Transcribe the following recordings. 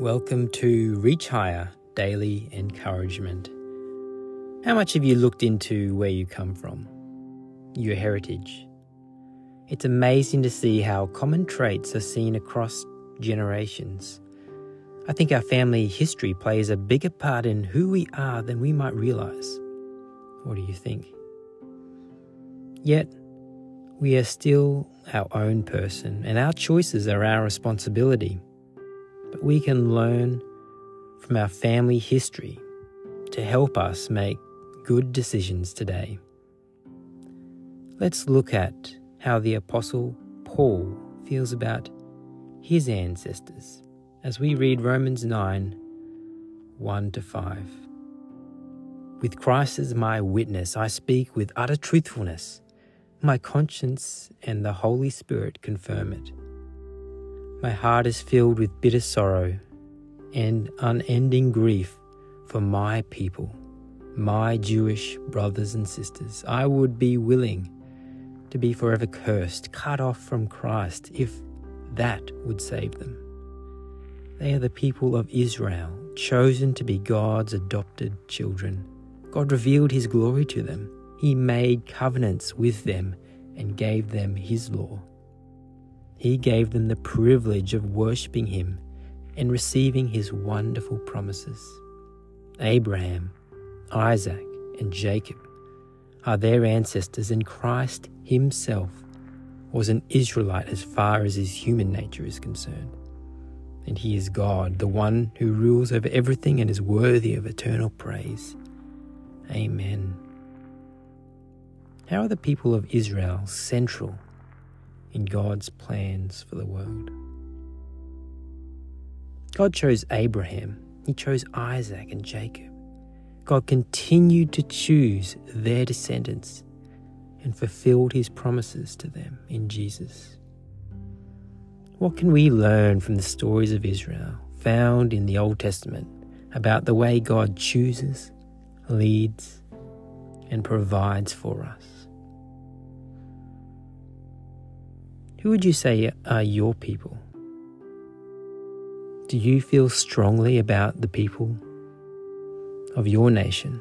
Welcome to Reach Higher Daily Encouragement. How much have you looked into where you come from, your heritage? It's amazing to see how common traits are seen across generations. I think our family history plays a bigger part in who we are than we might realize. What do you think? Yet, we are still our own person, and our choices are our responsibility. But we can learn from our family history to help us make good decisions today. Let's look at how the Apostle Paul feels about his ancestors as we read Romans 9 1 to 5. With Christ as my witness, I speak with utter truthfulness. My conscience and the Holy Spirit confirm it. My heart is filled with bitter sorrow and unending grief for my people, my Jewish brothers and sisters. I would be willing to be forever cursed, cut off from Christ, if that would save them. They are the people of Israel, chosen to be God's adopted children. God revealed his glory to them. He made covenants with them and gave them his law. He gave them the privilege of worshipping him and receiving his wonderful promises. Abraham, Isaac, and Jacob are their ancestors, and Christ himself was an Israelite as far as his human nature is concerned. And he is God, the one who rules over everything and is worthy of eternal praise. Amen. How are the people of Israel central in God's plans for the world? God chose Abraham, He chose Isaac and Jacob. God continued to choose their descendants and fulfilled His promises to them in Jesus. What can we learn from the stories of Israel found in the Old Testament about the way God chooses, leads, and provides for us? Who would you say are your people? Do you feel strongly about the people of your nation?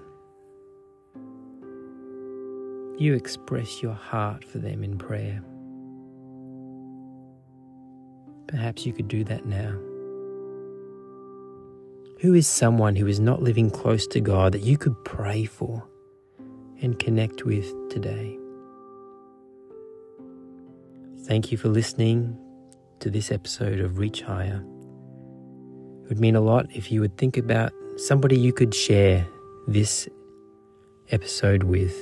You express your heart for them in prayer. Perhaps you could do that now. Who is someone who is not living close to God that you could pray for and connect with today? Thank you for listening to this episode of Reach Higher. It would mean a lot if you would think about somebody you could share this episode with.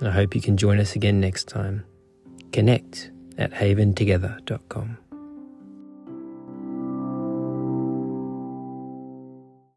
I hope you can join us again next time. Connect at haventogether.com.